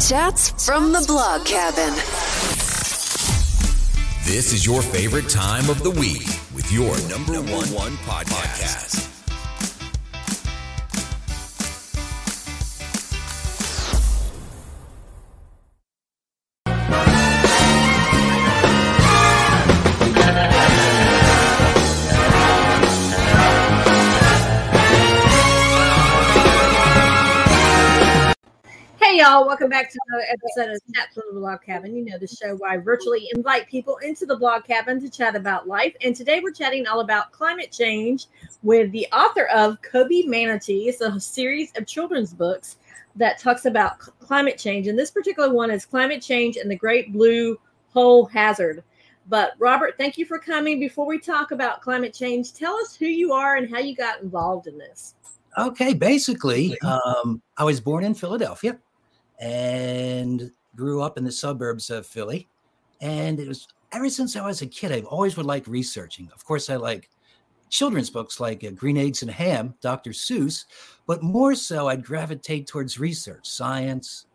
Chats from the blog cabin. This is your favorite time of the week with your number one one podcast. Y'all, welcome back to another episode of Chats from the Blog Cabin. You know the show where I virtually invite people into the blog cabin to chat about life. And today we're chatting all about climate change with the author of Kobee Manatee. It's a series of children's books that talks about climate change. And this particular one is Climate Change and the Great Blue Hole Hazard. But Robert, thank you for coming. Before we talk about climate change, tell us who you are and how you got involved in this. Okay, basically, um, I was born in Philadelphia and grew up in the suburbs of Philly. And it was ever since I was a kid, I've always would like researching. Of course, I like children's books like uh, Green Eggs and Ham, Dr. Seuss, but more so, I'd gravitate towards research, science,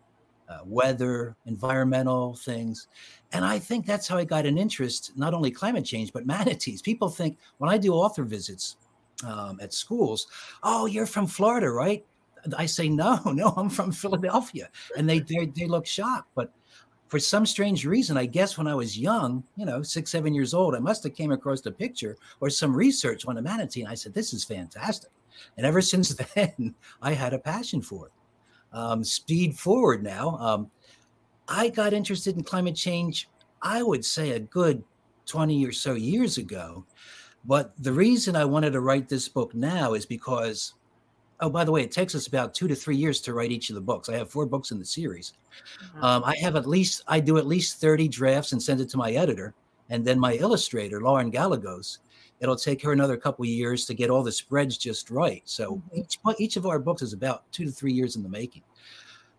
uh, weather, environmental things. And I think that's how I got an interest, not only climate change, but manatees. People think when I do author visits um, at schools, oh, you're from Florida, right? I say, no, no, I'm from Philadelphia. And they, they, they look shocked. But for some strange reason, I guess when I was young, you know, six, seven years old, I must have came across a picture or some research on a manatee. And I said, this is fantastic. And ever since then, I had a passion for it. Um, speed forward now. Um, I got interested in climate change, I would say a good 20 or so years ago. But the reason I wanted to write this book now is because, oh, by the way, it takes us about two to three years to write each of the books. I have four books in the series. Um, I have at least, I do at least 30 drafts and send it to my editor. And then my illustrator, Lauren Gallegos, it'll take her another couple of years to get all the spreads just right. So each, each of our books is about two to three years in the making.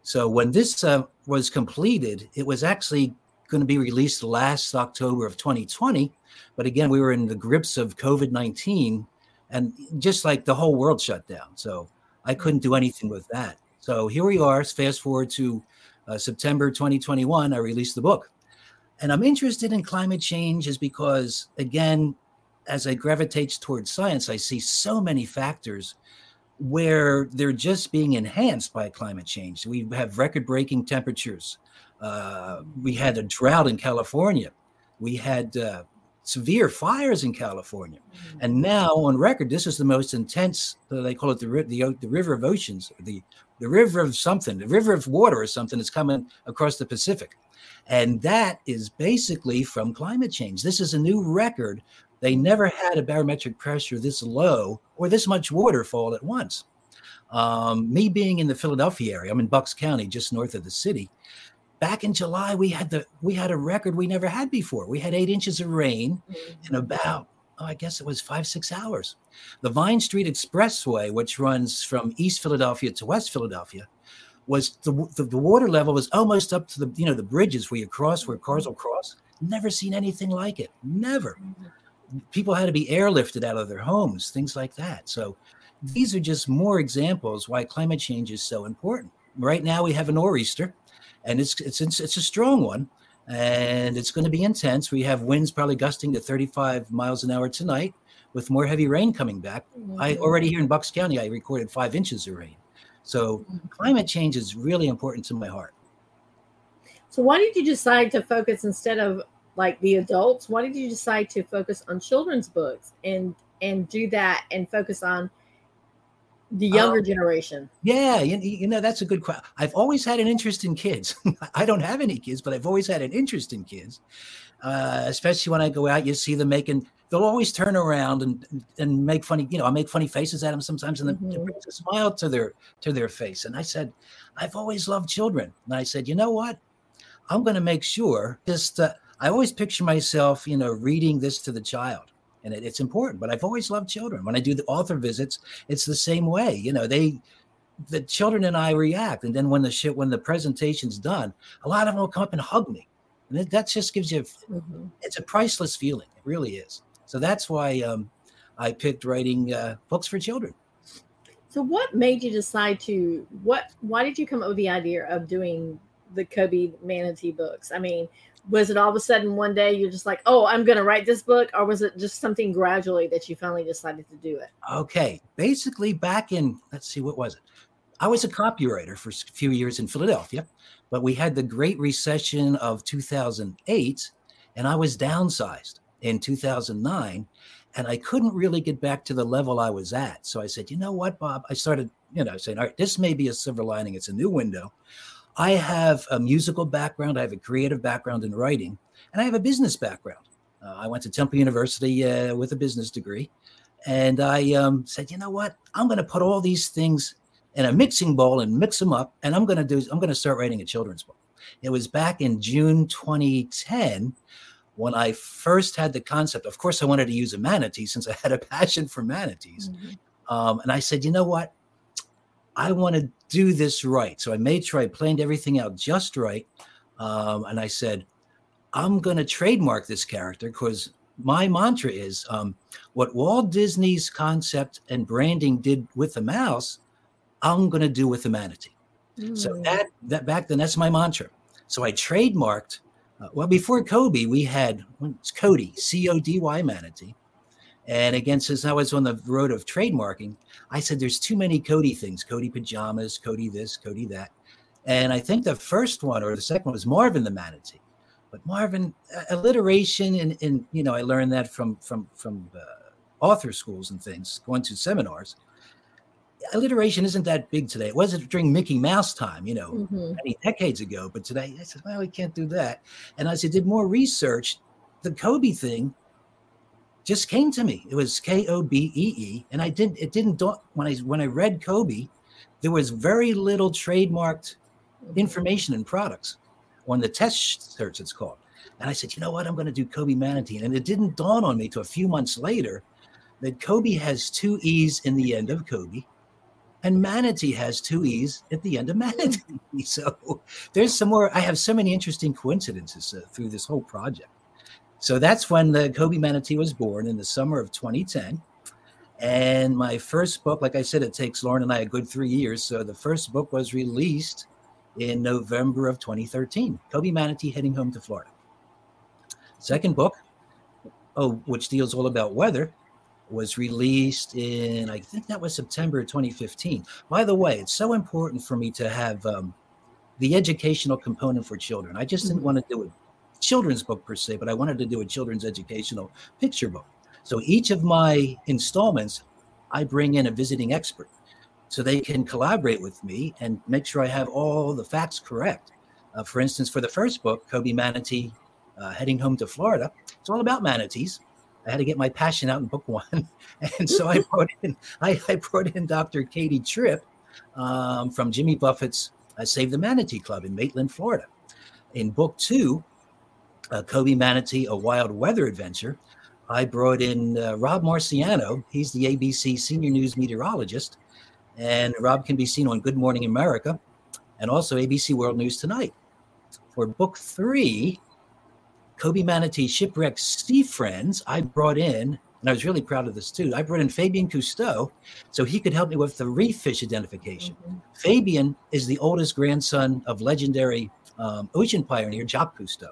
So when this uh, was completed, it was actually going to be released last October of 2020. But again, we were in the grips of COVID 19 and just like the whole world shut down. So I couldn't do anything with that. So here we are. Fast forward to uh, September 2021, I released the book. And I'm interested in climate change is because, again, as I gravitate towards science, I see so many factors where they're just being enhanced by climate change. We have record breaking temperatures. Uh, we had a drought in California. We had uh, severe fires in California. And now, on record, this is the most intense, they call it the, the, the river of oceans, the, the river of something, the river of water or something that's coming across the Pacific. And that is basically from climate change. This is a new record. They never had a barometric pressure this low or this much water fall at once. Um, me being in the Philadelphia area, I'm in Bucks County, just north of the city. Back in July, we had the we had a record we never had before. We had eight inches of rain mm-hmm. in about oh, I guess it was five six hours. The Vine Street Expressway, which runs from East Philadelphia to West Philadelphia, was the, the the water level was almost up to the you know the bridges where you cross where cars will cross. Never seen anything like it. Never. Mm-hmm. People had to be airlifted out of their homes, things like that. So these are just more examples why climate change is so important. Right now we have a nor'easter, and it's it's it's, it's a strong one, and it's going to be intense. We have winds probably gusting to 35 miles an hour tonight, with more heavy rain coming back. I mm-hmm. already here in Bucks County, I recorded five inches of rain. So mm-hmm. climate change is really important to my heart. So why did you decide to focus instead of like the adults? Why did you decide to focus on children's books and and do that and focus on the younger Um, generation? Yeah, you, you know that's a good question. I've always had an interest in kids. I don't have any kids, but I've always had an interest in kids. Uh, especially when I go out, you see them making. They'll always turn around and and make funny. You know, I make funny faces at them sometimes, and then it brings a smile to their to their face. And I said, I've always loved children. And I said, you know what? I'm going to make sure. Just uh, I always picture myself, you know, reading this to the child. And it, it's important, but I've always loved children. When I do the author visits, it's the same way. You know, they the children and I react. And then when the shit, when the presentation's done, a lot of them will come up and hug me. And that, that just gives you, Mhm. it's a priceless feeling. It really is. So that's why um, I picked writing uh, books for children. So what made you decide to what why did you come up with the idea of doing the Kobee Manatee books? I mean, was it all of a sudden one day you're just like, oh, I'm going to write this book, or was it just something gradually that you finally decided to do it? Okay, basically back in let's see, what was it? I was a copywriter for a few years in Philadelphia, but we had the Great Recession of 2008, and I was downsized in 2009, and I couldn't really get back to the level I was at. So I said, you know what, Bob? I started, you know, saying, all right, this may be a silver lining. It's a new window. I have a musical background, I have a creative background in writing, and I have a business background. Uh, I went to Temple University uh, with a business degree, and I um, said, you know what? I'm going to put all these things in a mixing bowl and mix them up, and I'm going to do. I'm going to start writing a children's book. It was back in June 2010 when I first had the concept. Of course, I wanted to use a manatee since I had a passion for manatees, mm-hmm. um, and I said, you know what? I want to do this right. So I made sure I planned everything out just right. Um, and I said, I'm going to trademark this character because my mantra is um, what Walt Disney's concept and branding did with the mouse, I'm going to do with the manatee. Mm. So that that back then, that's my mantra. So I trademarked. Uh, well, before Kobee, we had it's Cody, C O D Y manatee. And again, since I was on the road of trademarking, I said there's too many Cody things Cody pajamas, Cody this, Cody that. And I think the first one or the second one was Marvin the Manatee. But Marvin, alliteration, and, and you know, I learned that from from from uh, author schools and things, going to seminars. Alliteration isn't that big today. It wasn't during Mickey Mouse time, you know, mm-hmm. many decades ago. But today, I said, well, we can't do that. And as I did more research, the Kobee thing just came to me. It was K O B E E, and I didn't. It didn't dawn when I when I read Kobee, there was very little trademarked information and products on the test search. It's called, and I said, you know what, I'm going to do Kobee Manatee, and it didn't dawn on me till a few months later that Kobee has two e's in the end of Kobee, and Manatee has two e's at the end of Manatee. So there's some more. I have so many interesting coincidences uh, through this whole project. So that's when the Kobee Manatee was born in the summer of 2010. And my first book, like I said, it takes Lauren and I a good three years. So the first book was released in November of 2013 Kobee Manatee Heading Home to Florida. Second book, oh, which deals all about weather, was released in, I think that was September 2015. By the way, it's so important for me to have um, the educational component for children. I just didn't mm-hmm. want to do it children's book per se, but I wanted to do a children's educational picture book. So each of my installments, I bring in a visiting expert so they can collaborate with me and make sure I have all the facts correct. Uh, for instance, for the first book, Kobee Manatee uh, Heading Home to Florida, it's all about manatees. I had to get my passion out in book one. and so I brought in, I, I brought in Dr. Katie Tripp um, from Jimmy Buffett's uh, Save the Manatee Club in Maitland, Florida. In book two, uh, Kobee Manatee, A Wild Weather Adventure, I brought in uh, Rob Marciano. He's the ABC senior news meteorologist. And Rob can be seen on Good Morning America and also ABC World News Tonight. For book three, Kobee Manatee Shipwreck Sea Friends, I brought in, and I was really proud of this too. I brought in Fabien Cousteau so he could help me with the reef fish identification. Mm-hmm. Fabien is the oldest grandson of legendary um, ocean pioneer Jacques Cousteau.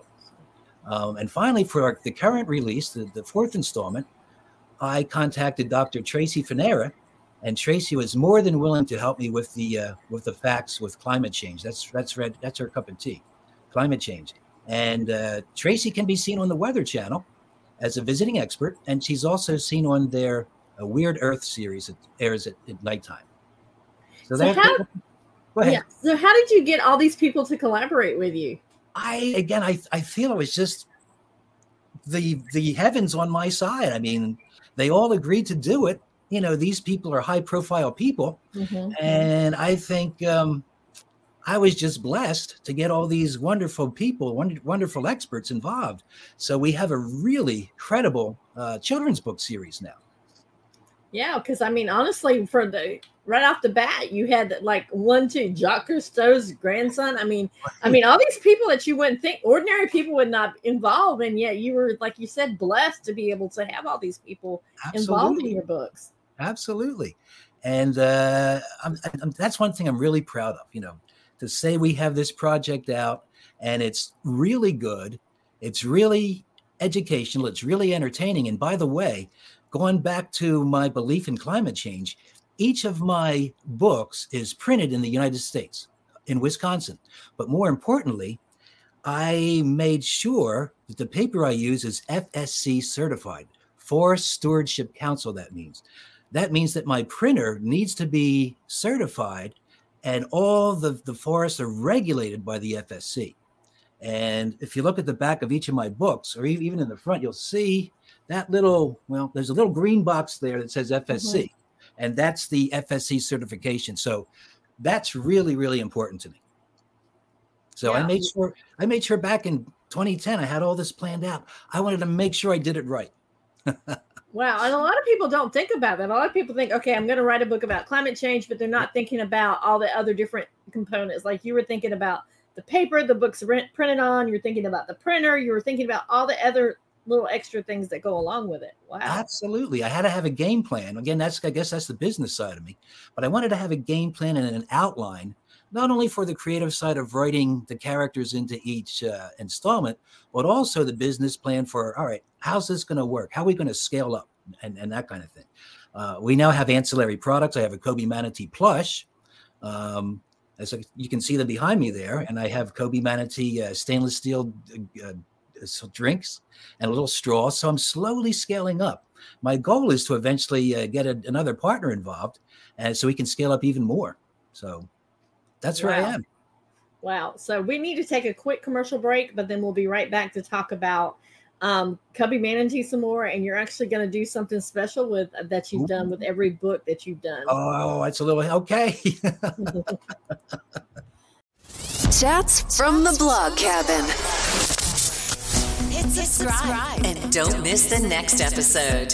Um, and finally, for the current release, the, the fourth installment, I contacted Dr. Tracy Fanara, and Tracy was more than willing to help me with the uh, with the facts with climate change. That's that's red. That's her cup of tea, climate change. And uh, Tracy can be seen on the Weather Channel as a visiting expert, and she's also seen on their uh, Weird Earth series that airs at, at nighttime. So, so how, yeah. So how did you get all these people to collaborate with you? I again, I I feel it was just the the heavens on my side. I mean, they all agreed to do it. You know, these people are high profile people, mm-hmm. and I think um, I was just blessed to get all these wonderful people, wonderful experts involved. So we have a really credible uh, children's book series now. Yeah, because I mean, honestly, for the right off the bat, you had like one, two, Jacques Cousteau's grandson. I mean, I mean, all these people that you wouldn't think ordinary people would not involve, and yet you were, like you said, blessed to be able to have all these people Absolutely. involved in your books. Absolutely, and uh, I'm, I'm, that's one thing I'm really proud of. You know, to say we have this project out and it's really good. It's really educational. It's really entertaining. And by the way, going back to my belief in climate change, each of my books is printed in the United States, in Wisconsin. But more importantly, I made sure that the paper I use is FSC certified, Forest Stewardship Council, that means. That means that my printer needs to be certified and all the, the forests are regulated by the FSC. And if you look at the back of each of my books, or even in the front, you'll see that little, well, there's a little green box there that says FSC, mm-hmm. And that's the FSC certification. So that's really, really important to me. So yeah. I made sure I made sure back in 2010 I had all this planned out. I wanted to make sure I did it right. wow, and a lot of people don't think about that. A lot of people think, okay, I'm going to write a book about climate change, but they're not thinking about all the other different components. Like you were thinking about the paper the book's printed on, you're thinking about the printer, you were thinking about all the other little extra things that go along with it. Wow. Absolutely. I had to have a game plan. Again, that's I guess that's the business side of me. But I wanted to have a game plan and an outline not only for the creative side of writing the characters into each uh, installment, but also the business plan for all right, how's this going to work? How are we going to scale up and, and that kind of thing? Uh, we now have ancillary products. I have a Kobee Manatee plush. Um, as you can see them behind me there, and I have Kobee Manatee uh, stainless steel uh, drinks and a little straw. So I'm slowly scaling up. My goal is to eventually uh, get a, another partner involved, and so we can scale up even more. So that's wow. where I am. Wow. So we need to take a quick commercial break, but then we'll be right back to talk about um, Kobee Manatee some more. And you're actually going to do something special with uh, that you've done with every book that you've done. Oh, it's a little okay. Chats from the blog cabin. Hit subscribe and don't miss the next episode.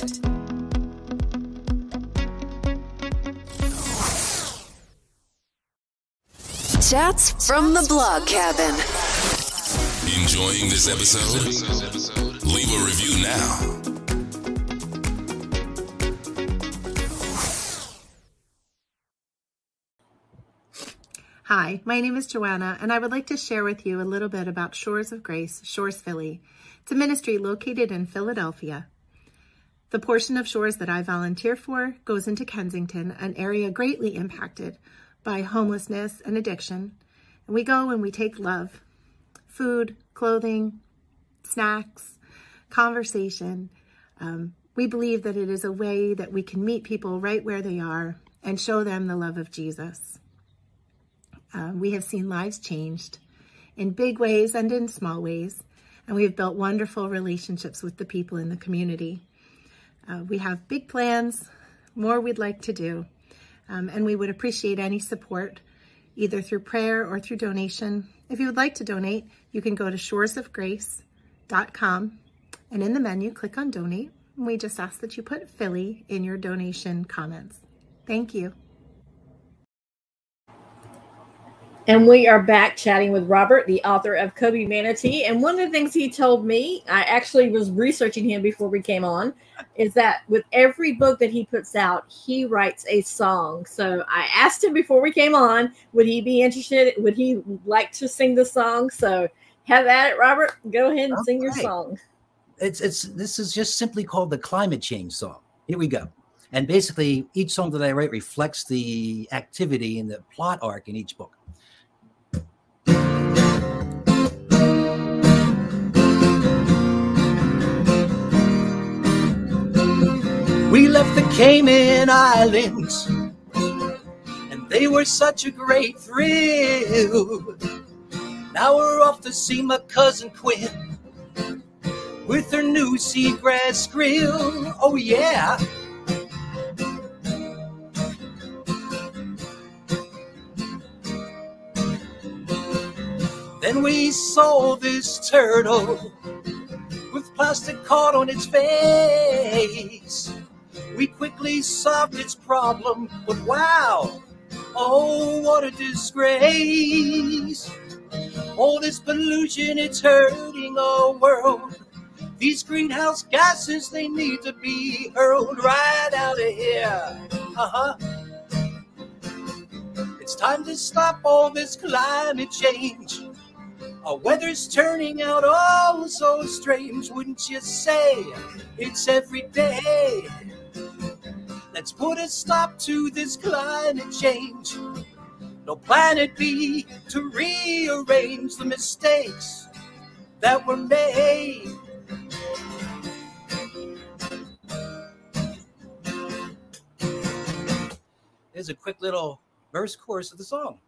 Chats from the blog cabin. Enjoying this episode? Leave a review now. Hi, my name is Joanna, and I would like to share with you a little bit about Shores of Grace, Shores Philly. It's a ministry located in Philadelphia. The portion of Shores that I volunteer for goes into Kensington, an area greatly impacted by homelessness and addiction. And we go and we take love, food, clothing, snacks, conversation. Um, we believe that it is a way that we can meet people right where they are and show them the love of Jesus. Uh, we have seen lives changed in big ways and in small ways, and we have built wonderful relationships with the people in the community. Uh, we have big plans, more we'd like to do, um, and we would appreciate any support, either through prayer or through donation. If you would like to donate, you can go to shoresofgrace.com and in the menu, click on donate. We just ask that you put Philly in your donation comments. Thank you. And we are back chatting with Robert, the author of Kobee Manatee. And one of the things he told me, I actually was researching him before we came on, is that with every book that he puts out, he writes a song. So I asked him before we came on, would he be interested? Would he like to sing the song? So have at it, Robert. Go ahead and All sing right. your song. It's it's this is just simply called the climate change song. Here we go. And basically, each song that I write reflects the activity and the plot arc in each book. We left the Cayman Islands, and they were such a great thrill. Now we're off to see my cousin Quinn with her new seagrass grill. Oh, yeah. Then we saw this turtle with plastic caught on its face. We quickly solved its problem, but wow, oh, what a disgrace. All this pollution, it's hurting our world. These greenhouse gases, they need to be hurled right out of here. Uh huh. It's time to stop all this climate change. Our weather's turning out oh so strange, wouldn't you say? It's every day. Let's put a stop to this climate change. No planet B to rearrange the mistakes that were made. There's a quick little verse chorus of the song.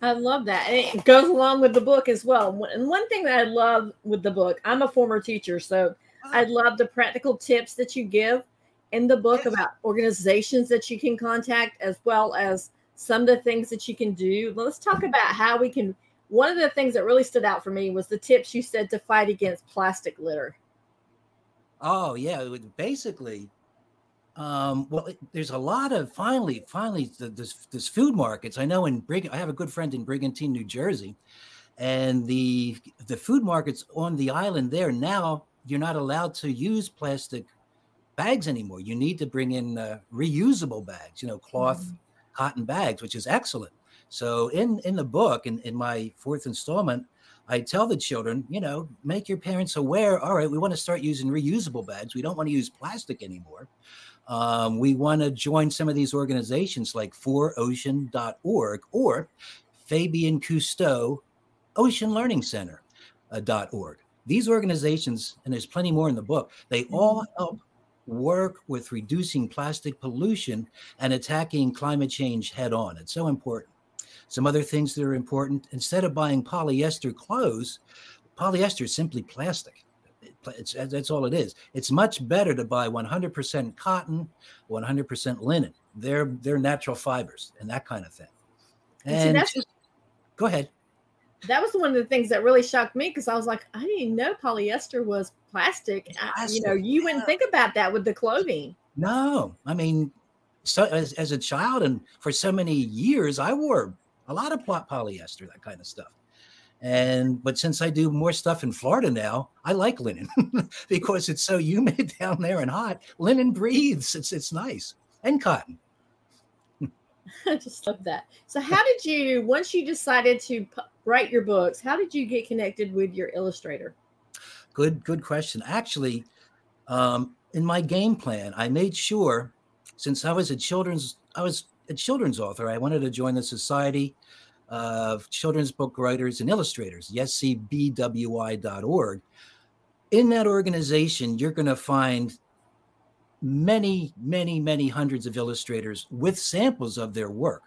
I love that. And it goes along with the book as well. And one thing that I love with the book, I'm a former teacher, so I love the practical tips that you give in the book about organizations that you can contact as well as some of the things that you can do. Let's talk about how we can. One of the things that really stood out for me was the tips you said to fight against plastic litter. Oh yeah, basically. Um, well, there's a lot of finally, finally, the, this this food markets. I know in Brig, I have a good friend in Brigantine, New Jersey, and the the food markets on the island there now you're not allowed to use plastic bags anymore. You need to bring in uh, reusable bags, you know, cloth, cotton bags, which is excellent. So in in the book, in in my fourth installment, I tell the children, you know, make your parents aware. All right, we want to start using reusable bags. We don't want to use plastic anymore. Um, we want to join some of these organizations like forocean.org or Fabien Cousteau Ocean Learning Center uh, org. These organizations, and there's plenty more in the book, they all help work with reducing plastic pollution and attacking climate change head on. It's so important. Some other things that are important instead of buying polyester clothes, polyester is simply plastic. It's, that's all it is. It's much better to buy 100% cotton, 100% linen. They're they're natural fibers and that kind of thing. And just, go ahead. That was one of the things that really shocked me because I was like, I didn't know polyester was plastic. I- uh, you know, Plastic, you wouldn't think about that with the clothing. No, I mean, so as, as a child and for so many years, I wore a lot of polyester, that kind of stuff. And but since I do more stuff in Florida now, I like linen because it's so humid down there and hot. Linen breathes. It's it's nice and cotton. I just love that. So, how did you, once you decided to write your books, how did you get connected with your illustrator? Good good question. Actually, um, in my game plan, I made sure since I was a children's I was a children's author, I wanted to join the Society of Children's Book Writers and Illustrators, scbwi.org. In that organization, you're going to find many, many, many hundreds of illustrators with samples of their work.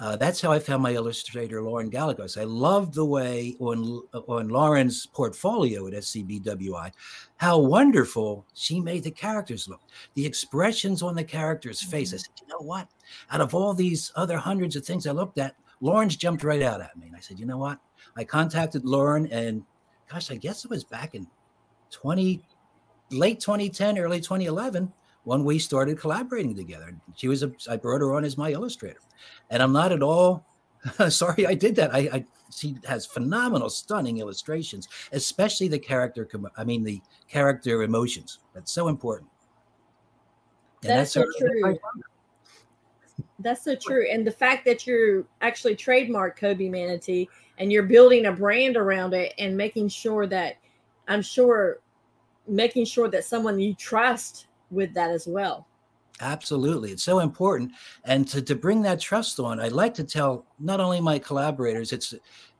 Uh, that's how I found my illustrator, Lauren Gallegos. I loved the way on on Lauren's portfolio at SCBWI, how wonderful she made the characters look. The expressions on the character's face. I said, you know what? Out of all these other hundreds of things I looked at, Lauren's jumped right out at me. And I said, you know what? I contacted Lauren, and gosh, I guess it was back in 20, late 2010, early 2011, when we started collaborating together. She was a, I brought her on as my illustrator, and I'm not at all sorry I did that. I, I she has phenomenal, stunning illustrations, especially the character. I mean, the character emotions. That's so important. And That's so how- how true. That's so true. And the fact that you're actually trademarked Kobee Manatee and you're building a brand around it and making sure that I'm sure making sure that someone you trust with that as well. Absolutely. It's so important. And to, to bring that trust on, I'd like to tell not only my collaborators, it's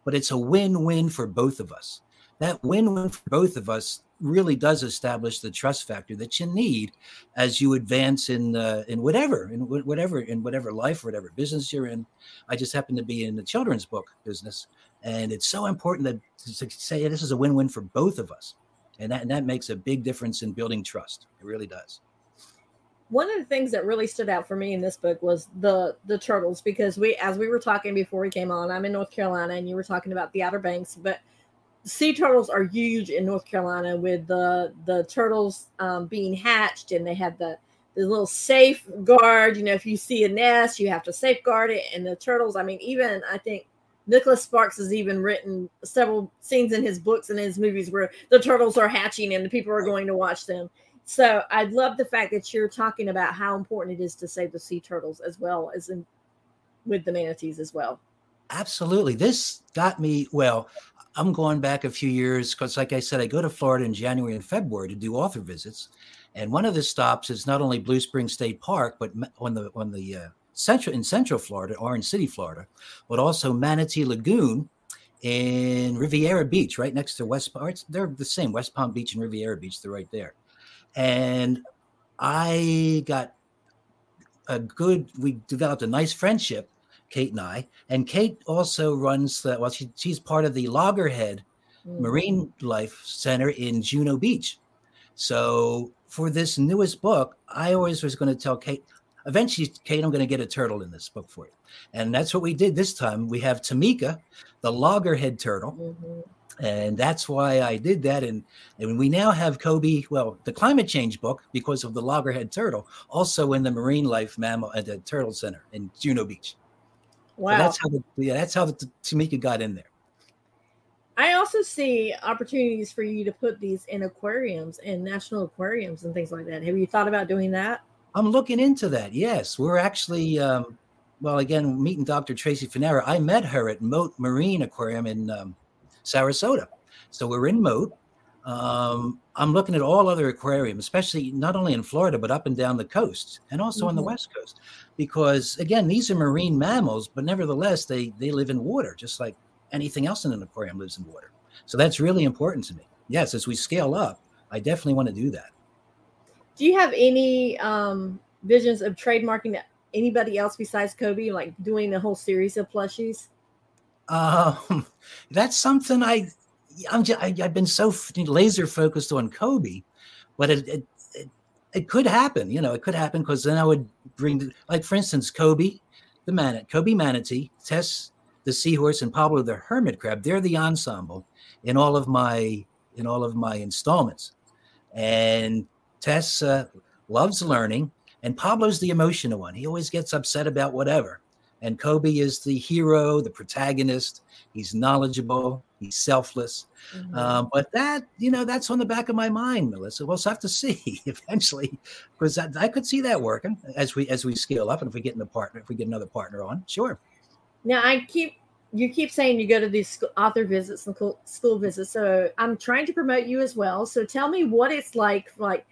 but it's a win-win for both of us. That win-win for both of us really does establish the trust factor that you need as you advance in uh, in whatever in wh- whatever in whatever life or whatever business you're in. I just happen to be in the children's book business, and it's so important that to say this is a win-win for both of us, and that and that makes a big difference in building trust. It really does. one of the things that really stood out for me in this book was the the turtles because we as we were talking before we came on i'm in north carolina and you were talking about the outer banks but sea turtles are huge in north carolina with the the turtles um, being hatched and they have the the little safeguard you know if you see a nest you have to safeguard it and the turtles i mean even i think Nicholas Sparks has even written several scenes in his books and his movies where the turtles are hatching and the people are going to watch them. So I love the fact that you're talking about how important it is to save the sea turtles as well as in with the manatees as well. Absolutely. This got me, well, I'm going back a few years because, like I said, I go to Florida in January and February to do author visits. And one of the stops is not only Blue Spring State Park, but on the on the uh, central in Central Florida, Orange City, Florida, but also Manatee Lagoon in Riviera Beach, right next to West. Palm. They're the same, West Palm Beach and Riviera Beach. They're right there. And I got a good. We developed a nice friendship, Kate and I. And Kate also runs the. Well, she, she's part of the Loggerhead mm. Marine Life Center in Juno Beach. So for this newest book, I always was going to tell Kate, eventually, Kate, I'm going to get a turtle in this book for you. And that's what we did this time. We have Tamika, the loggerhead turtle. Mm-hmm. And that's why I did that. And, and we now have Kobee, well, the climate change book, because of the loggerhead turtle, also in the Marine Life Mammal at the Turtle Center in Juno Beach. Wow. So that's how the yeah, that's how the Tamika got in there. I also see opportunities for you to put these in aquariums and national aquariums and things like that. Have you thought about doing that? I'm looking into that. Yes, we're actually, um, well, again, meeting Dr. Tracy Fanara. I met her at Mote Marine Aquarium in um, Sarasota. So we're in Mote. Um, I'm looking at all other aquariums, especially not only in Florida, but up and down the coast and also mm-hmm. on the mm-hmm. West Coast. Because again, these are marine mammals, but nevertheless, they, they live in water, just like anything else in an aquarium lives in water. So that's really important to me. Yes, as we scale up, I definitely want to do that. Do you have any um, visions of trademarking anybody else besides Kobee, like doing a whole series of plushies? Um, that's something I, I'm just, I, have been so laser focused on Kobee, but it, it, it, it could happen. You know, it could happen because then I would bring, like for instance, Kobee, the man, Kobee manatee, Tess the seahorse, and Pablo the hermit crab. They're the ensemble in all of my in all of my installments. And Tess uh, loves learning, and Pablo's the emotional one. He always gets upset about whatever. And Kobee is the hero, the protagonist. He's knowledgeable. He's selfless. Mm-hmm. Um, but that, you know, that's on the back of my mind, Melissa. We'll have to see eventually, because I, I, could see that working as we as we scale up, and if we get in a partner, if we get another partner on, sure. Now I keep you keep saying you go to these author visits and school visits, so I'm trying to promote you as well. So tell me what it's like, like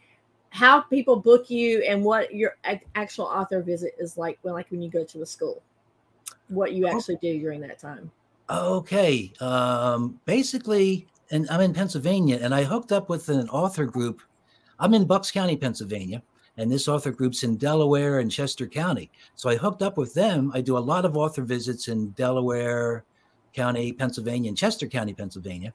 how people book you and what your actual author visit is like when, like when you go to a school. What you actually do during that time. Okay, um, basically, and I'm in Pennsylvania, and I hooked up with an author group. I'm in Bucks County, Pennsylvania, and this author group's in Delaware and Chester County. So I hooked up with them. I do a lot of author visits in Delaware County, Pennsylvania, and Chester County, Pennsylvania.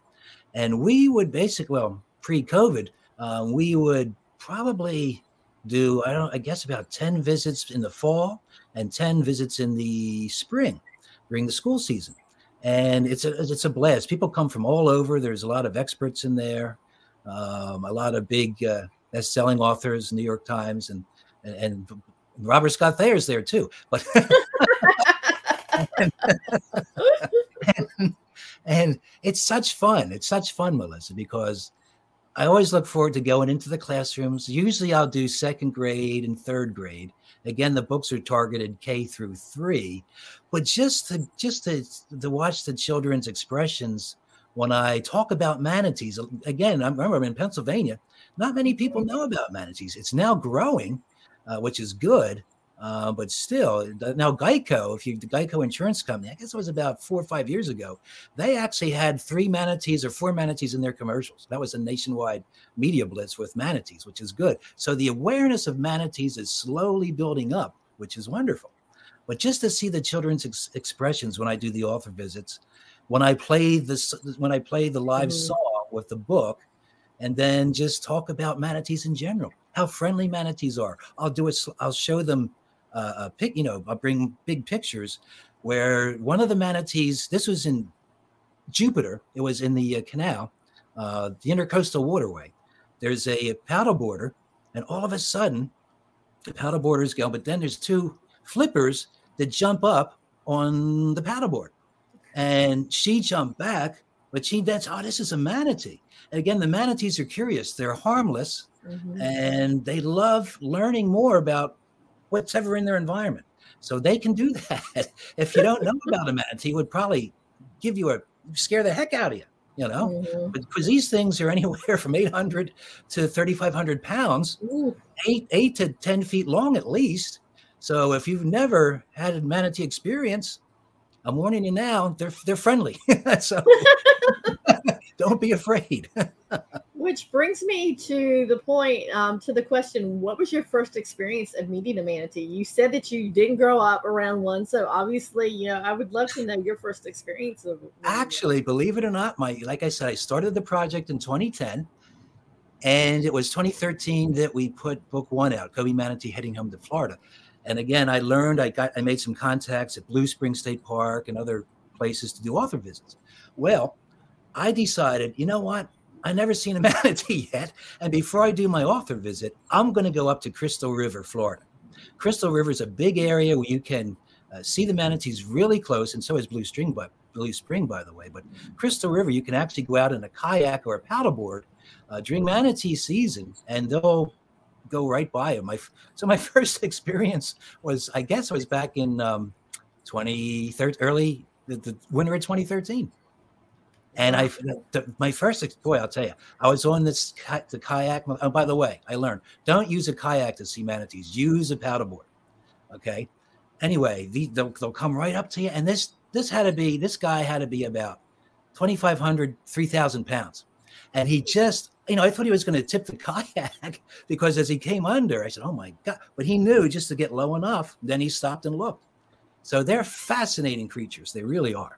And we would basically, well, pre-COVID, uh, we would probably do I don't I guess about 10 visits in the fall and 10 visits in the spring during the school season. And it's a it's a blast. People come from all over. There's a lot of experts in there, um, a lot of big uh, best-selling authors, New York Times, and and, and Robert Scott Thayer's there too. But and, and, and it's such fun. It's such fun, Melissa, because I always look forward to going into the classrooms. Usually, I'll do second grade and third grade. Again, the books are targeted K through three, but just to just to, to watch the children's expressions when I talk about manatees. Again, I remember I'm in Pennsylvania not many people know about manatees. It's now growing, uh, which is good. Uh, but still, now Geico, if you the Geico insurance company, I guess it was about four or five years ago, they actually had three manatees or four manatees in their commercials. That was a nationwide media blitz with manatees, which is good. So the awareness of manatees is slowly building up, which is wonderful. But just to see the children's ex- expressions when I do the author visits, when I play this, when I play the live mm-hmm. song with the book, and then just talk about manatees in general, how friendly manatees are. I'll do it. I'll show them uh, a pic. You know, I'll bring big pictures where one of the manatees. This was in Jupiter. It was in the uh, canal, uh, the intercoastal waterway. There's a paddleboarder, and all of a sudden, the paddleboarders go. But then there's two flippers that jump up on the paddleboard, and she jumped back. But she that's oh, this is a manatee. And again, the manatees are curious. They're harmless mm-hmm. and they love learning more about what's ever in their environment. So they can do that. if you don't know about a manatee, it would probably give you a scare the heck out of you, you know, Mhm. because these things are anywhere from 800 to 3,500 pounds, Ooh, eight, eight to 10 feet long at least. So if you've never had a manatee experience, I'm warning you now, they're, they're friendly. so don't be afraid. Which brings me to the point, um, to the question: What was your first experience of meeting a manatee? You said that you didn't grow up around one, so obviously, you know, I would love to know your first experience of. Actually, believe it or not, my like I said, I started the project in 2010, and it was 2013 that we put book one out, Kobee Manatee heading home to Florida. And again, I learned I got I made some contacts at Blue Spring State Park and other places to do author visits. Well, I decided, you know what? I never seen a manatee yet, and before I do my author visit, I'm going to go up to Crystal River, Florida. Crystal River is a big area where you can uh, see the manatees really close, and so is Blue Spring, but Blue Spring, by the way. But Crystal River, you can actually go out in a kayak or a paddleboard uh, during manatee season, and they'll go right by them. My so my first experience was, I guess, it was back in um, 2013, early the, the winter of 2013. And I, the, my first boy, I'll tell you, I was on this the kayak. Oh, by the way, I learned don't use a kayak to see manatees. Use a paddleboard. Okay. Anyway, the, they'll, they'll come right up to you, and this this had to be this guy had to be about 2,500, 3,000 pounds, and he just you know I thought he was going to tip the kayak because as he came under, I said, "Oh my god!" But he knew just to get low enough. Then he stopped and looked. So they're fascinating creatures. They really are.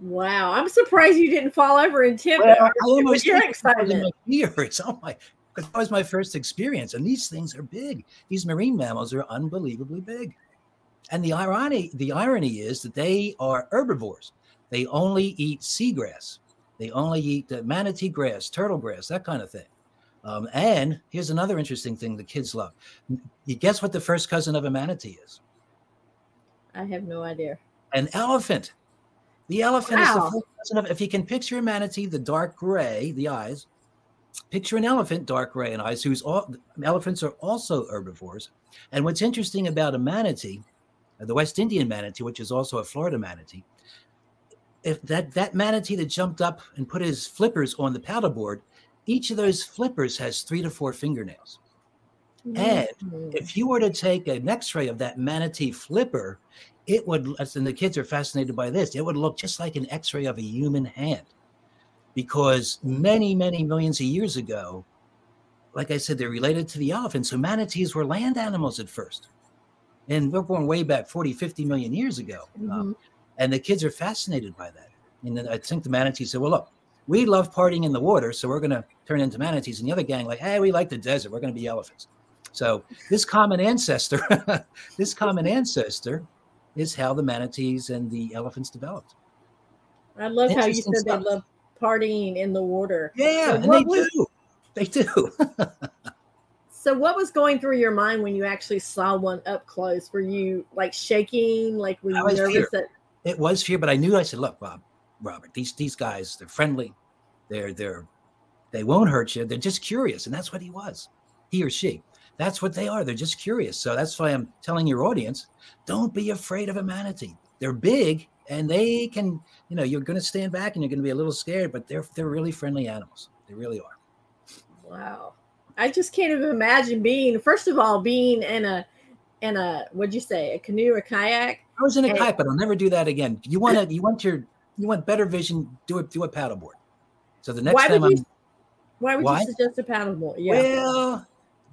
Wow, I'm surprised you didn't fall over and tip Well, it. I almost your excitement. my fears. Oh my! That was my first experience, and these things are big. These marine mammals are unbelievably big. And the irony, the irony is that they are herbivores. They only eat seagrass. They only eat uh, manatee grass, turtle grass, that kind of thing. Um, and here's another interesting thing the kids love. You guess what the first cousin of a manatee is? I have no idea. An elephant. The elephant is Wow. the first cousin of. If you can picture a manatee, the dark gray, the eyes. Picture an elephant, dark gray and eyes. Who's all elephants are also herbivores. And what's interesting about a manatee, uh, the West Indian manatee, which is also a Florida manatee, if that that manatee that jumped up and put his flippers on the paddleboard, each of those flippers has three to four fingernails. And Mhm. if you were to take an x-ray of that manatee flipper it would and the kids are fascinated by this it would look just like an x-ray of a human hand. Because many many millions of years ago like i said they're related to the elephant. So manatees were land animals at first. And we're born way back 40 50 million years ago. Um, Mhm. and the kids are fascinated by that. And then i think the manatee said well look we love partying in the water so we're going to turn into manatees. And the other gang like hey we like the desert. We're going to be elephants. So this common ancestor this common ancestor is how the manatees and the elephants developed I love how you said they love partying in the water. yeah So and they was- do they do So, what was going through your mind when you actually saw one up close? Were you like shaking? Like, were you nervous fear. that it was fear but i knew i said look bob robert these these guys they're friendly they're they're they won't hurt you they're just curious and that's what he was he or she that's what they are they're just curious so that's why i'm telling your audience don't be afraid of a manatee they're big and they can you know you're going to stand back and you're going to be a little scared but they're they're really friendly animals they really are Wow. I just can't even imagine being, first of all, being in a, in a, what'd you say, a canoe or kayak? i was in a Hey. kayak but i'll never do that again you want to you want your you want better vision do it do a paddleboard so the next Why time would i'm you, why would Why? you suggest a paddleboard? Yeah. Well,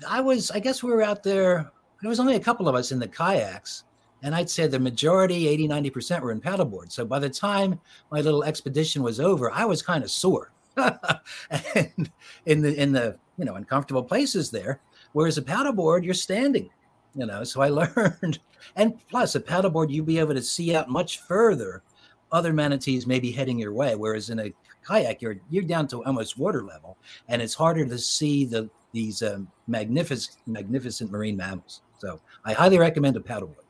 I was, I guess we were out there. There was only a couple of us in the kayaks. And I'd say the majority, 80, 90% were in paddleboard. So by the time my little expedition was over, I was kind of sore. and in the, in the, you know, uncomfortable places there. Whereas a paddleboard, you're standing, you know. So I learned. And plus, a paddleboard, you'd be able to see out much further. Other manatees may be heading your way. Whereas in a kayak, you're you're down to almost water level and it's harder to see the these um, magnificent magnificent marine mammals. So I highly recommend a paddleboard.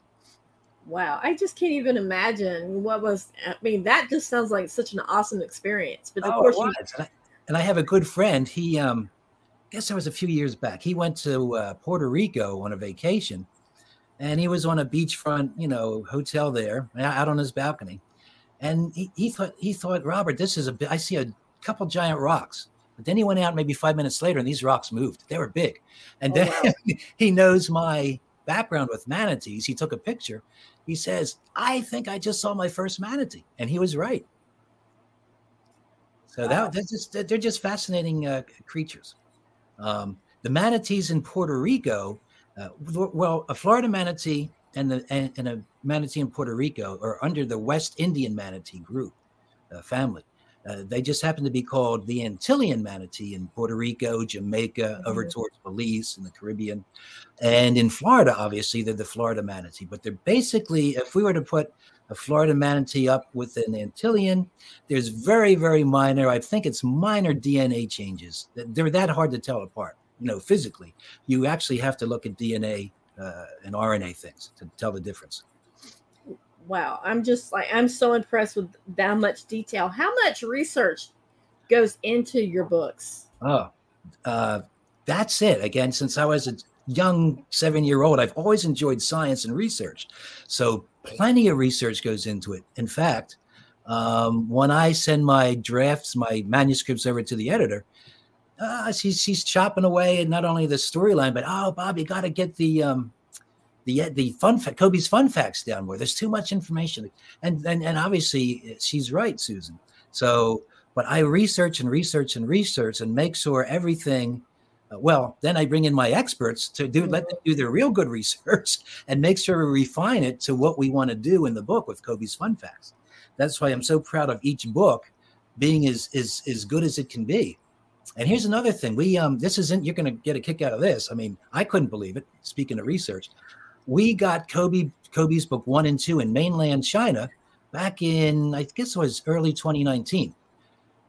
Wow. I just can't even imagine what was, I mean, that just sounds like such an awesome experience. But of Oh, course, it you. And I, and I have a good friend. He, um, I guess that was a few years back. He went to uh, Puerto Rico on a vacation, and he was on a beachfront, you know, hotel there, out on his balcony, and he, he thought he thought Robert, this is a. I see a couple giant rocks. But then he went out maybe five minutes later, and these rocks moved. They were big, and Oh, then wow. he knows my background with manatees. He took a picture. He says, "I think I just saw my first manatee," and he was right. So that that's just they're just fascinating uh, creatures. Um, the manatees in Puerto Rico, uh, well, a Florida manatee and the and, and a manatee in Puerto Rico are under the West Indian manatee group uh, family. Uh, they just happen to be called the Antillean manatee in Puerto Rico, Jamaica, over Mhm. towards Belize in the Caribbean, and in Florida, obviously they're the Florida manatee. But they're basically, if we were to put a Florida manatee up with an Antillean, there's very, very minor. I think it's minor DNA changes. They're that hard to tell apart. You know, physically, you actually have to look at DNA uh, and RNA things to tell the difference. Wow, I'm just like I'm so impressed with that much detail. How much research goes into your books? Oh, uh, that's it. Again, since I was a young seven year old, I've always enjoyed science and research. So, plenty of research goes into it. In fact, um, when I send my drafts, my manuscripts over to the editor, uh, she's, she's chopping away at not only the storyline, but oh, Bob, you got to get the. Um, the, the fun fa- Kobee's fun facts down more. There's too much information, and and and obviously she's right, Susan. So but I research and research and research and make sure everything. uh, well, then I bring in my experts to do let them do their real good research and make sure we refine it to what we want to do in the book with Kobee's fun facts. That's why I'm so proud of each book being as as as good as it can be. And here's another thing: we um this isn't you're to get a kick out of this. I mean, I couldn't believe it. Speaking of research, we got Kobee Kobee's book one and two in mainland China back in I guess it was early 2019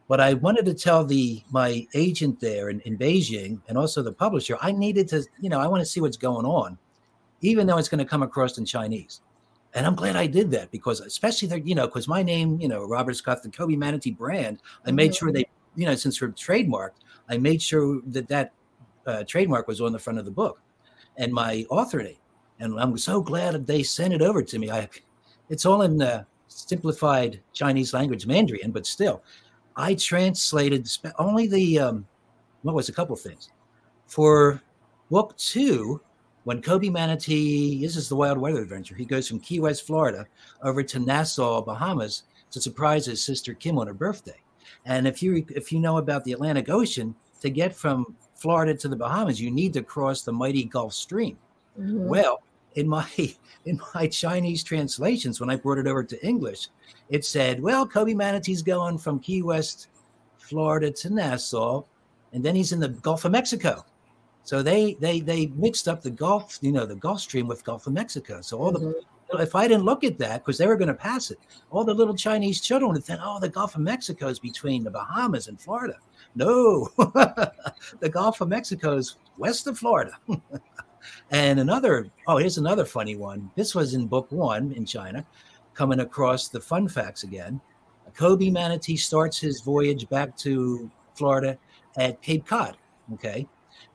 but I wanted to tell the my agent there in, in Beijing and also the publisher, I needed to, you know, I want to see what's going on, even though it's going to come across in Chinese. And I'm glad I did that because especially there, you know, because my name, you know, Robert Scott, the Kobee Manatee brand, I made sure they, you know, since we're trademarked, I made sure that that uh, trademark was on the front of the book and my author name. And I'm so glad that they sent it over to me. I, it's all in uh, simplified Chinese language Mandarin, but still, I translated only the um, what was a couple things for book two. When Kobee Manatee, this is the Wild Weather Adventure. He goes from Key West, Florida, over to Nassau, Bahamas, to surprise his sister Kim on her birthday. And if you if you know about the Atlantic Ocean, to get from Florida to the Bahamas, you need to cross the mighty Gulf Stream. Mhm. Well, in my in my Chinese translations, when I brought it over to English, it said, "Well, Kobee Manatee's going from Key West, Florida to Nassau, and then he's in the Gulf of Mexico." So they they they mixed up the Gulf, you know, the Gulf Stream with Gulf of Mexico. So all Mhm. the if I didn't look at that because they were going to pass it, all the little Chinese children would think, "Oh, the Gulf of Mexico is between the Bahamas and Florida." No, the Gulf of Mexico is west of Florida. And another, oh, here's another funny one. This was in book one in China, coming across the fun facts again. A Kobee manatee starts his voyage back to Florida at Cape Cod. Okay.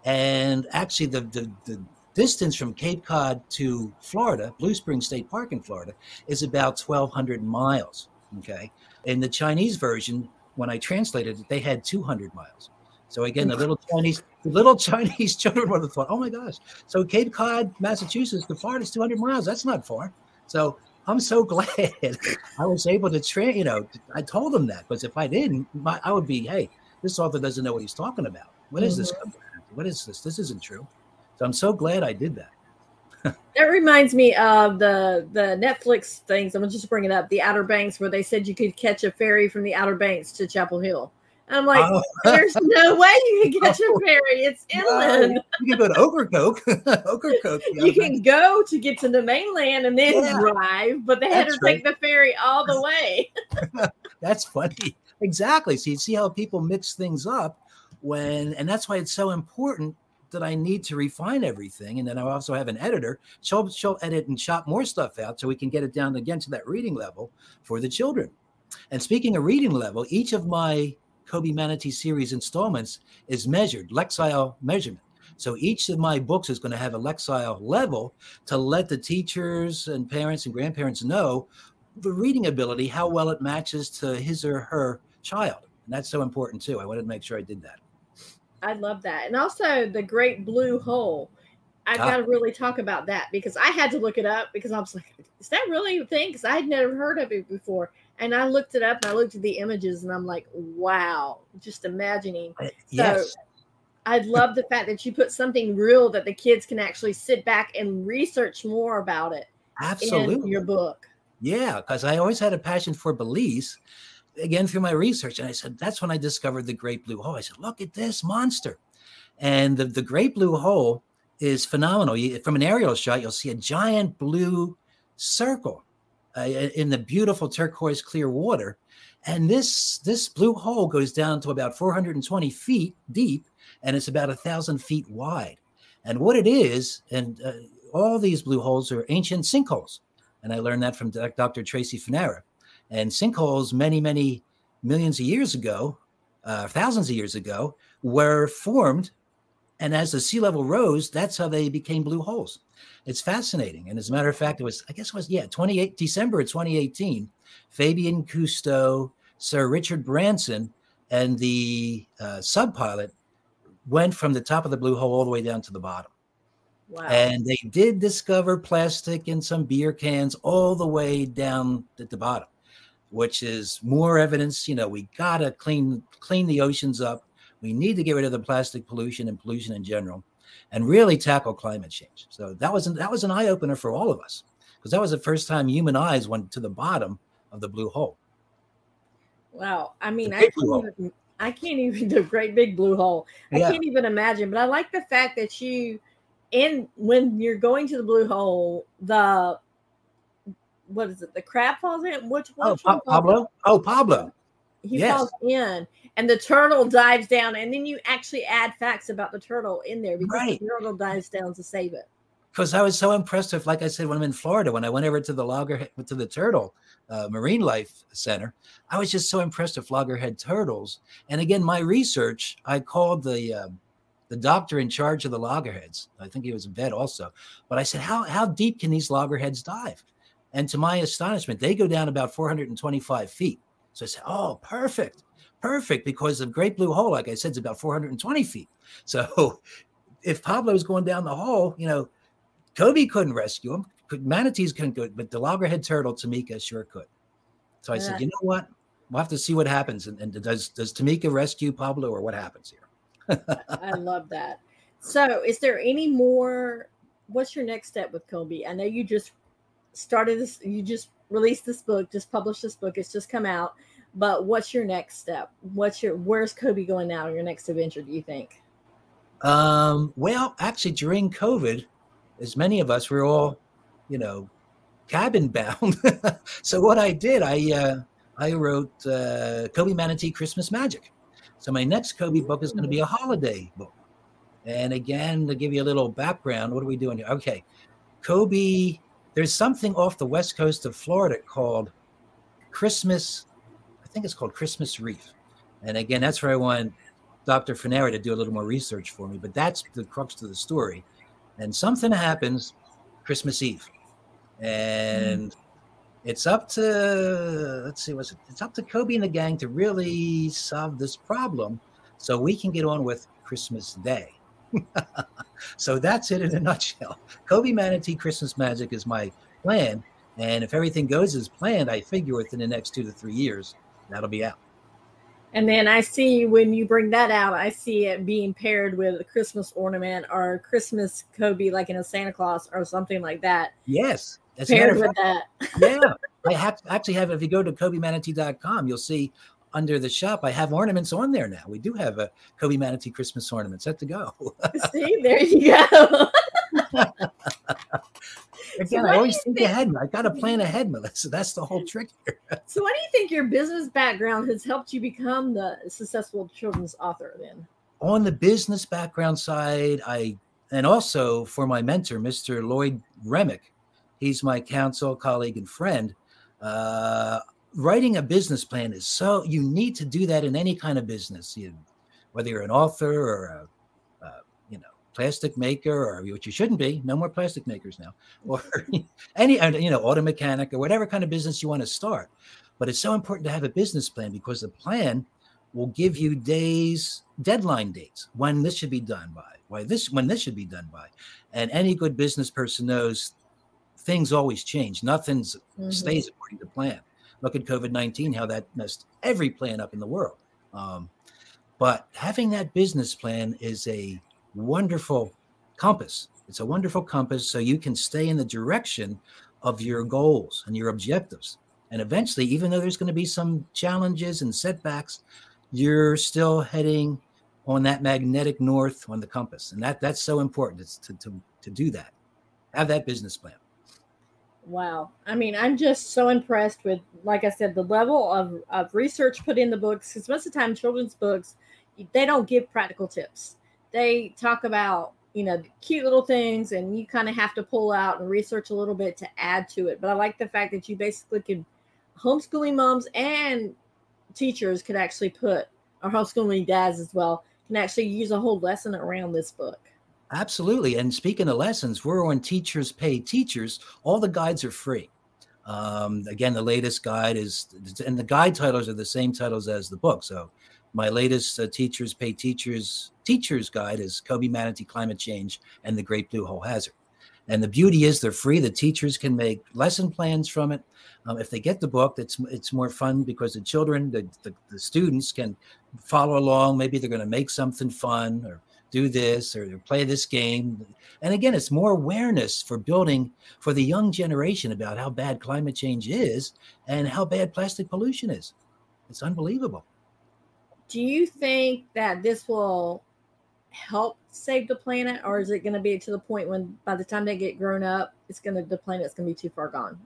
And actually, the, the, the distance from Cape Cod to Florida, Blue Spring State Park in Florida, is about 1,200 miles. Okay. In the Chinese version, when I translated it, they had 200 miles. So again, the little Chinese, the little Chinese children would have thought, "Oh my gosh!" So Cape Cod, Massachusetts, to Florida is 200 miles. That's not far. So I'm so glad I was able to train. You know, I told them that because if I didn't, my, I would be, "Hey, this author doesn't know what he's talking about. What is this? Mm-hmm. What is this? This isn't true." So I'm so glad I did that. That reminds me of the the Netflix things. I'm just bring it up. The Outer Banks, where they said you could catch a ferry from the Outer Banks to Chapel Hill. I'm like, Oh. there's no way you can catch a oh. ferry. It's inland. you can go to Ocracoke. Ocracoke. You can go to get to the mainland and then Yeah. drive, but they had That's to take the ferry all the way. That's funny. Exactly. So you see how people mix things up when, and that's why it's so important that I need to refine everything. And then I also have an editor. She'll, she'll edit and chop more stuff out so we can get it down again to that reading level for the children. And speaking of reading level, each of my Kobee Manatee series installments is measured, Lexile measurement. So each of my books is going to have a Lexile level to let the teachers and parents and grandparents know the reading ability, how well it matches to his or her child. And that's so important too. I wanted to make sure I did that. I love that. And also the great blue hole. I've Ah. got to really talk about that because I had to look it up because I was like, is that really a thing? Because I had never heard of it before. And I looked it up and I looked at the images and I'm like, wow, just imagining. yes. I love the fact that you put something real that the kids can actually sit back and research more about it in Absolutely. your book. Yeah, because I always had a passion for Belize, again through my research. And I said, that's when I discovered the Great Blue Hole. I said, look at this monster. And the, the Great Blue Hole is phenomenal. You, from an aerial shot, you'll see a giant blue circle uh, in the beautiful turquoise clear water. And this this blue hole goes down to about 420 feet deep, and it's about a thousand feet wide. And what it is, and uh, all these blue holes are ancient sinkholes and I learned that from Dr. Tracy Fanara. And sinkholes, many, many millions of years ago, uh, thousands of years ago, were formed. And as the sea level rose, that's how they became blue holes. It's fascinating. And as a matter of fact, it was, I guess it was, yeah, 28 December of 2018, Fabien Cousteau, Sir Richard Branson, and the uh, sub pilot went from the top of the blue hole all the way down to the bottom. Wow. And they did discover plastic in some beer cans all the way down at the bottom, which is more evidence. You know, we gotta clean clean the oceans up. We need to get rid of the plastic pollution and pollution in general, and really tackle climate change. So that was an, that was an eye opener for all of us because that was the first time human eyes went to the bottom of the blue hole. Wow. I mean, I can't, even, I can't even the great big blue hole. I Yeah. can't even imagine. But I like the fact that you, in when you're going to the blue hole, the what is it? The crab falls in. Which Oh, which one Pa- falls Pablo! Oh, Pablo! He Yes. falls in, and the turtle dives down, and then you actually add facts about the turtle in there because Right. the turtle dives down to save it. because I was so impressed with, like I said, when I'm in Florida, when I went over to the loggerhead to the turtle uh, marine life center, I was just so impressed with loggerhead turtles. And again, my research, I called the um, the doctor in charge of the loggerheads. I think he was a vet also, but I said, how how deep can these loggerheads dive? And to my astonishment, they go down about 425 feet. So I said, oh, perfect, perfect, because the Great Blue Hole, like I said, is about 420 feet. So if Pablo's going down the hole, you know, Kobee couldn't rescue him. Manatees couldn't go, but the loggerhead turtle, Tamika, sure could. So I Yeah. said, you know what? We'll have to see what happens. And, and does does Tamika rescue Pablo or what happens here? I love that. So, is there any more? What's your next step with Kobee? I know you just started this, you just released this book, just published this book, it's just come out. But what's your next step? What's your where's Kobee going now? Your next adventure? Do you think? Um, well, actually, during COVID, as many of us were all, you know, cabin bound. so what I did, I uh, I wrote uh, Kobee Manatee Christmas Magic. So my next Kobee book is going to be a holiday book. And again, to give you a little background, what are we doing here? Okay, Kobee. There's something off the west coast of Florida called Christmas. Think it's called Christmas Reef. And again, that's where I want Dr. Fanara to do a little more research for me, but that's the crux of the story. And something happens Christmas Eve. And it's up to let's see, what's it? It's up to Kobee and the gang to really solve this problem so we can get on with Christmas Day. so that's it in a nutshell. Kobee Manatee Christmas Magic is my plan. And if everything goes as planned, I figure within the next two to three years, that'll be out. And then I see when you bring that out, I see it being paired with a Christmas ornament or Christmas Kobee, like in a Santa Claus or something like that. Yes. A Paired with that. yeah, I have actually have. If you go to KobeeManatee.com, you'll see under the shop I have ornaments on there now. We do have a Kobee Manatee Christmas ornament set to go. see, there you go. Again, what I always think think- ahead. I got to plan ahead, Melissa. That's the whole trick here. So, what do you think your business background has helped you become the successful children's author? Then, On the business background side, I and also for my mentor, Mr. Lloyd Remick, he's my counsel, colleague, and friend. Uh, writing a business plan is so you need to do that in any kind of business, you, whether you're an author or a, plastic maker or what you shouldn't be, no more plastic makers now, or any, you know, auto mechanic or whatever kind of business you want to start. But it's so important to have a business plan because the plan will give you days, deadline dates when this should be done by, why this, when this should be done by. And any good business person knows things always change. Nothing's mm-hmm. stays according to plan. Look at COVID 19, how that messed every plan up in the world. Um, but having that business plan is a wonderful compass. It's a wonderful compass so you can stay in the direction of your goals and your objectives. And eventually, even though there's going to be some challenges and setbacks, you're still heading on that magnetic north on the compass. And that that's so important to, to, to do that. Have that business plan. Wow. I mean, I'm just so impressed with, like I said, the level of, of research put in the books. Because most of the time, children's books, they don't give practical tips. They talk about, you know, cute little things, and you kind of have to pull out and research a little bit to add to it. But I like the fact that you basically could, homeschooling moms and teachers could actually put, or homeschooling dads as well, can actually use a whole lesson around this book. Absolutely. And speaking of lessons, we're on Teachers Pay Teachers. All the guides are free. Um, again, the latest guide is, and the guide titles are the same titles as the book. So, my latest uh, Teachers Pay Teachers Teachers Guide is Kobee Manatee Climate Change and the Great Blue Hole Hazard. And the beauty is they're free. The teachers can make lesson plans from it. Um, if they get the book, it's it's more fun because the children, the, the, the students can follow along. Maybe they're going to make something fun or do this or play this game. And again, it's more awareness for building for the young generation about how bad climate change is and how bad plastic pollution is. It's unbelievable. Do you think that this will help save the planet, or is it going to be to the point when by the time they get grown up, it's going to the planet's going to be too far gone?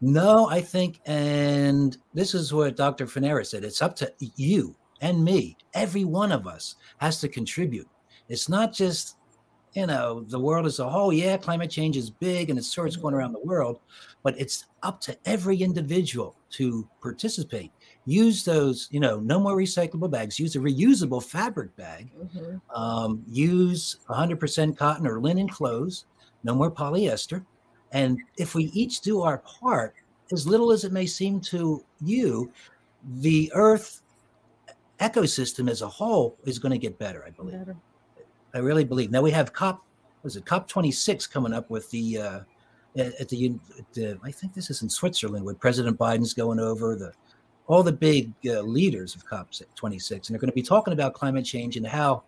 No, I think, and this is what Dr. Fanara said. It's up to you and me. Every one of us has to contribute. It's not just, you know, the world as a whole. Yeah, climate change is big and it's sure it's going mm-hmm. around the world, but it's up to every individual to participate. Use those, you know, no more recyclable bags. Use a reusable fabric bag. Mm-hmm. Um, use 100% cotton or linen clothes. No more polyester. And if we each do our part, as little as it may seem to you, the earth ecosystem as a whole is going to get better, I believe. Better. I really believe. Now we have COP, was it COP 26 coming up with the, uh, at the, at the, I think this is in Switzerland where President Biden's going over the, all the big uh, leaders of COP 26, and they're going to be talking about climate change and how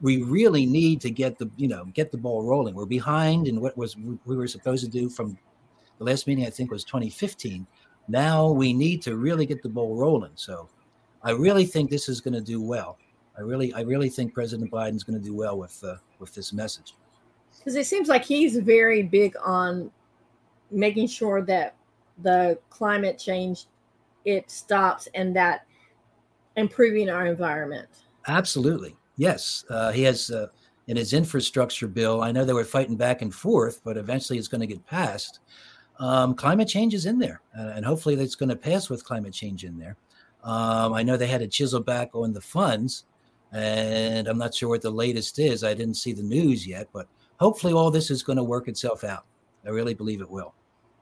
we really need to get the, you know, get the ball rolling. We're behind in what was we were supposed to do from the last meeting. I think was 2015. Now we need to really get the ball rolling. So I really think this is going to do well. I really, I really think President Biden's going to do well with uh, with this message. Because it seems like he's very big on making sure that the climate change it stops and that improving our environment. Absolutely, yes. Uh, he has uh, in his infrastructure bill. I know they were fighting back and forth, but eventually it's going to get passed. Um, climate change is in there, uh, and hopefully it's going to pass with climate change in there. Um, I know they had to chisel back on the funds and I'm not sure what the latest is. I didn't see the news yet, but hopefully all this is going to work itself out. I really believe it will.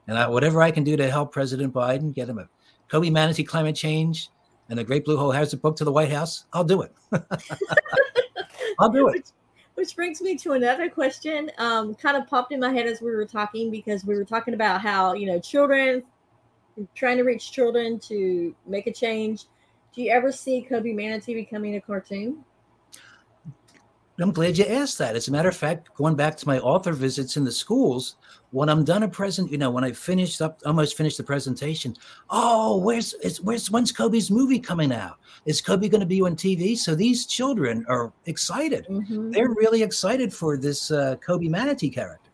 And I, whatever I can do to help President Biden get him a Kobee Manatee climate change and the Great Blue Hole Hazard book to the White House, I'll do it. I'll do it. Which, brings me to another question. Um, kind of popped in my head as we were talking because we were talking about how you know children trying to reach children to make a change do you ever see Kobee Manatee becoming a cartoon? I'm glad you asked that. As a matter of fact, going back to my author visits in the schools, when I'm done a present, you know, when I finished up, almost finished the presentation, oh, where's is where's when's Kobee's movie coming out? Is Kobee going to be on TV? So these children are excited. Mm-hmm. They're really excited for this uh, Kobee Manatee character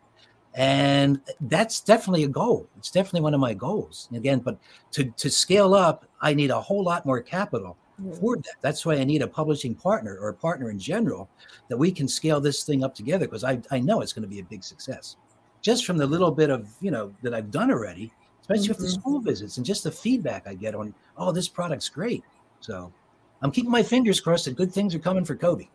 and that's definitely a goal it's definitely one of my goals again but to to scale up i need a whole lot more capital mm-hmm. for that that's why i need a publishing partner or a partner in general that we can scale this thing up together because I, I know it's going to be a big success just from the little bit of you know that i've done already especially mm-hmm. with the mm-hmm. school visits and just the feedback i get on oh this product's great so i'm keeping my fingers crossed that good things are coming for kobee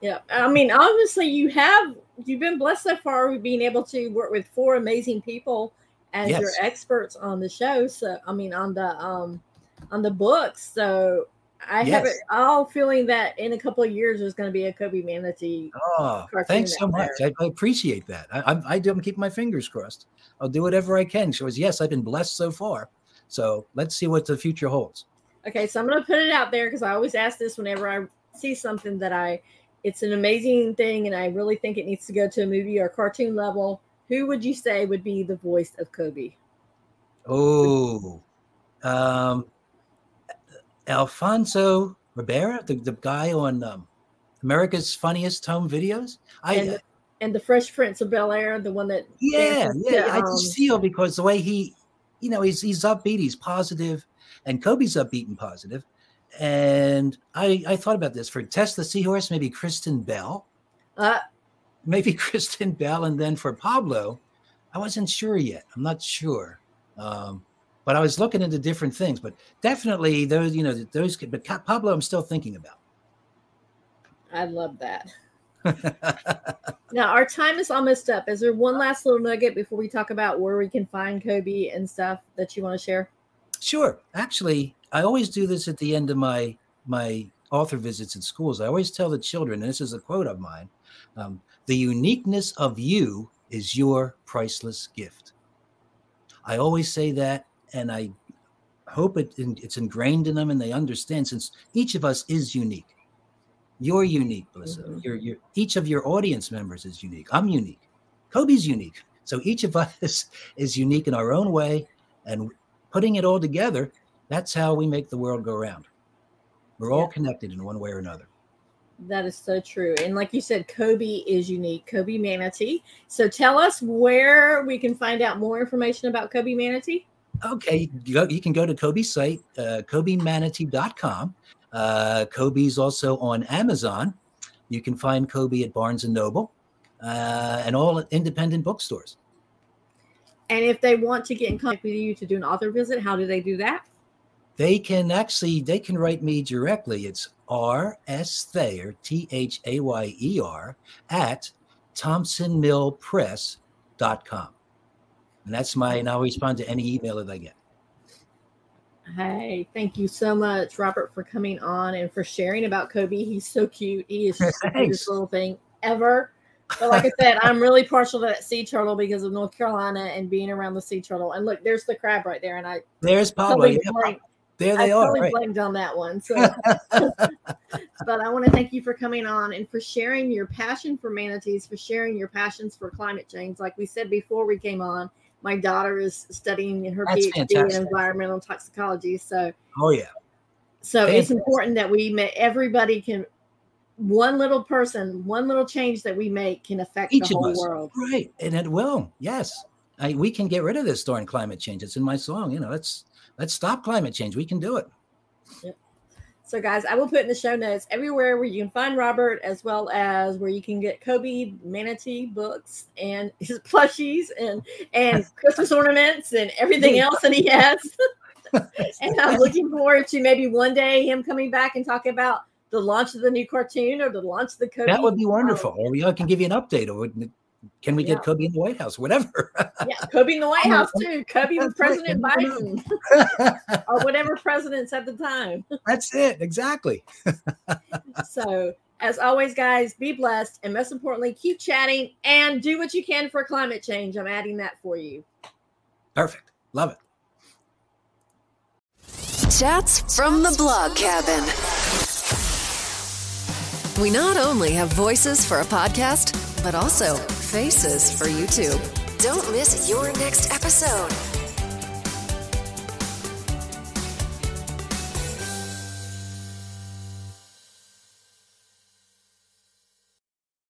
Yeah, I mean, obviously, you have you've been blessed so far with being able to work with four amazing people as Yes. your experts on the show. So, I mean, on the um on the books. So, I have it all feeling that in a couple of years there's going to be a Kobee Manatee. Oh, thanks so much. I, I appreciate that. I, I, I do. I'm keeping my fingers crossed. I'll do whatever I can. So, yes, I've been blessed so far. So let's see what the future holds. Okay, so I'm going to put it out there because I always ask this whenever I see something that I it's an amazing thing and I really think it needs to go to a movie or cartoon level. Who would you say would be the voice of Kobee? Oh, um, Alfonso Ribeiro, the, the guy on um, America's Funniest Home Videos. I And and the Fresh Prince of Bel Air, the one that yeah, yeah. to, I um, just feel because the way he, you know, he's he's upbeat, he's positive, and Kobee's upbeat and positive. And I I thought about this for Test the Seahorse, maybe Kristen Bell, uh, maybe Kristen Bell, and then for Pablo, I wasn't sure yet. I'm not sure. Um, but I was looking into different things, but definitely those, you know, those. could- But Pablo, I'm still thinking about. I love that. Now our time is almost up. Is there one last little nugget before we talk about where we can find Kobee and stuff that you want to share? Sure. Actually, I always do this at the end of my my author visits in schools. I always tell the children, and this is a quote of mine: um, "The uniqueness of you is your priceless gift." I always say that, and I hope it, it's ingrained in them, and they understand. Since each of us is unique, you're unique, Melissa. Mhm. You're, you're each of your audience members is unique. I'm unique. Kobee's unique. So each of us is unique in our own way, and putting it all together, that's how we make the world go round. We're all Yeah. connected in one way or another. That is so true. And like you said, Kobee is unique, Kobee Manatee. So tell us where we can find out more information about Kobee Manatee. Okay, you, go, you can go to Kobee's site, uh, kobeemanatee.com. Uh, Kobee's also on Amazon. You can find Kobee at Barnes and Noble uh, and all independent bookstores. And if they want to get in contact with you to do an author visit, how do they do that? They can actually they can write me directly. It's R S Thayer T H A Y E R at thompsonmillpress.com. And that's my and I'll respond to any email that I get. Hey, thank you so much, Robert, for coming on and for sharing about Kobee. He's so cute. He is just the cutest little thing ever. But like I said, I'm really partial to that sea turtle because of North Carolina and being around the sea turtle. And look, there's the crab right there. And I There's Pablo. totally, Yeah, blanked, there I they are. totally Right. blanked on that one. So, but I want to thank you for coming on and for sharing your passion for manatees, for sharing your passions for climate change. Like we said before we came on, my daughter is studying her That's PhD in environmental toxicology. So, Oh yeah. so it's important that we may everybody can one little person, one little change that we make can affect Each the of whole us. world. Right. And it will. Yes. I, we can get rid of this darn climate change. It's in my song. You know, let's let's stop climate change. We can do it. So, guys, I will put in the show notes everywhere where you can find Robert, as well as where you can get Kobee Manatee books and his plushies and and Christmas ornaments and everything else that he has. and I'm looking forward to maybe one day him coming back and talking about the launch of the new cartoon or the launch of the Kobee. That would be wonderful. Or we I can give you an update. Or can we Yeah. get Kobee in the White House? Whatever. yeah, Kobee in the White House too. Kobee with That's right, President you never know. Biden or whatever presidents at the time. That's it. Exactly. So, as always, guys, be blessed. And most importantly, keep chatting and do what you can for climate change. I'm adding that for you. Perfect. Love it. Chats from the blog cabin. We not only have voices for a podcast, but also faces for YouTube. Don't miss your next episode.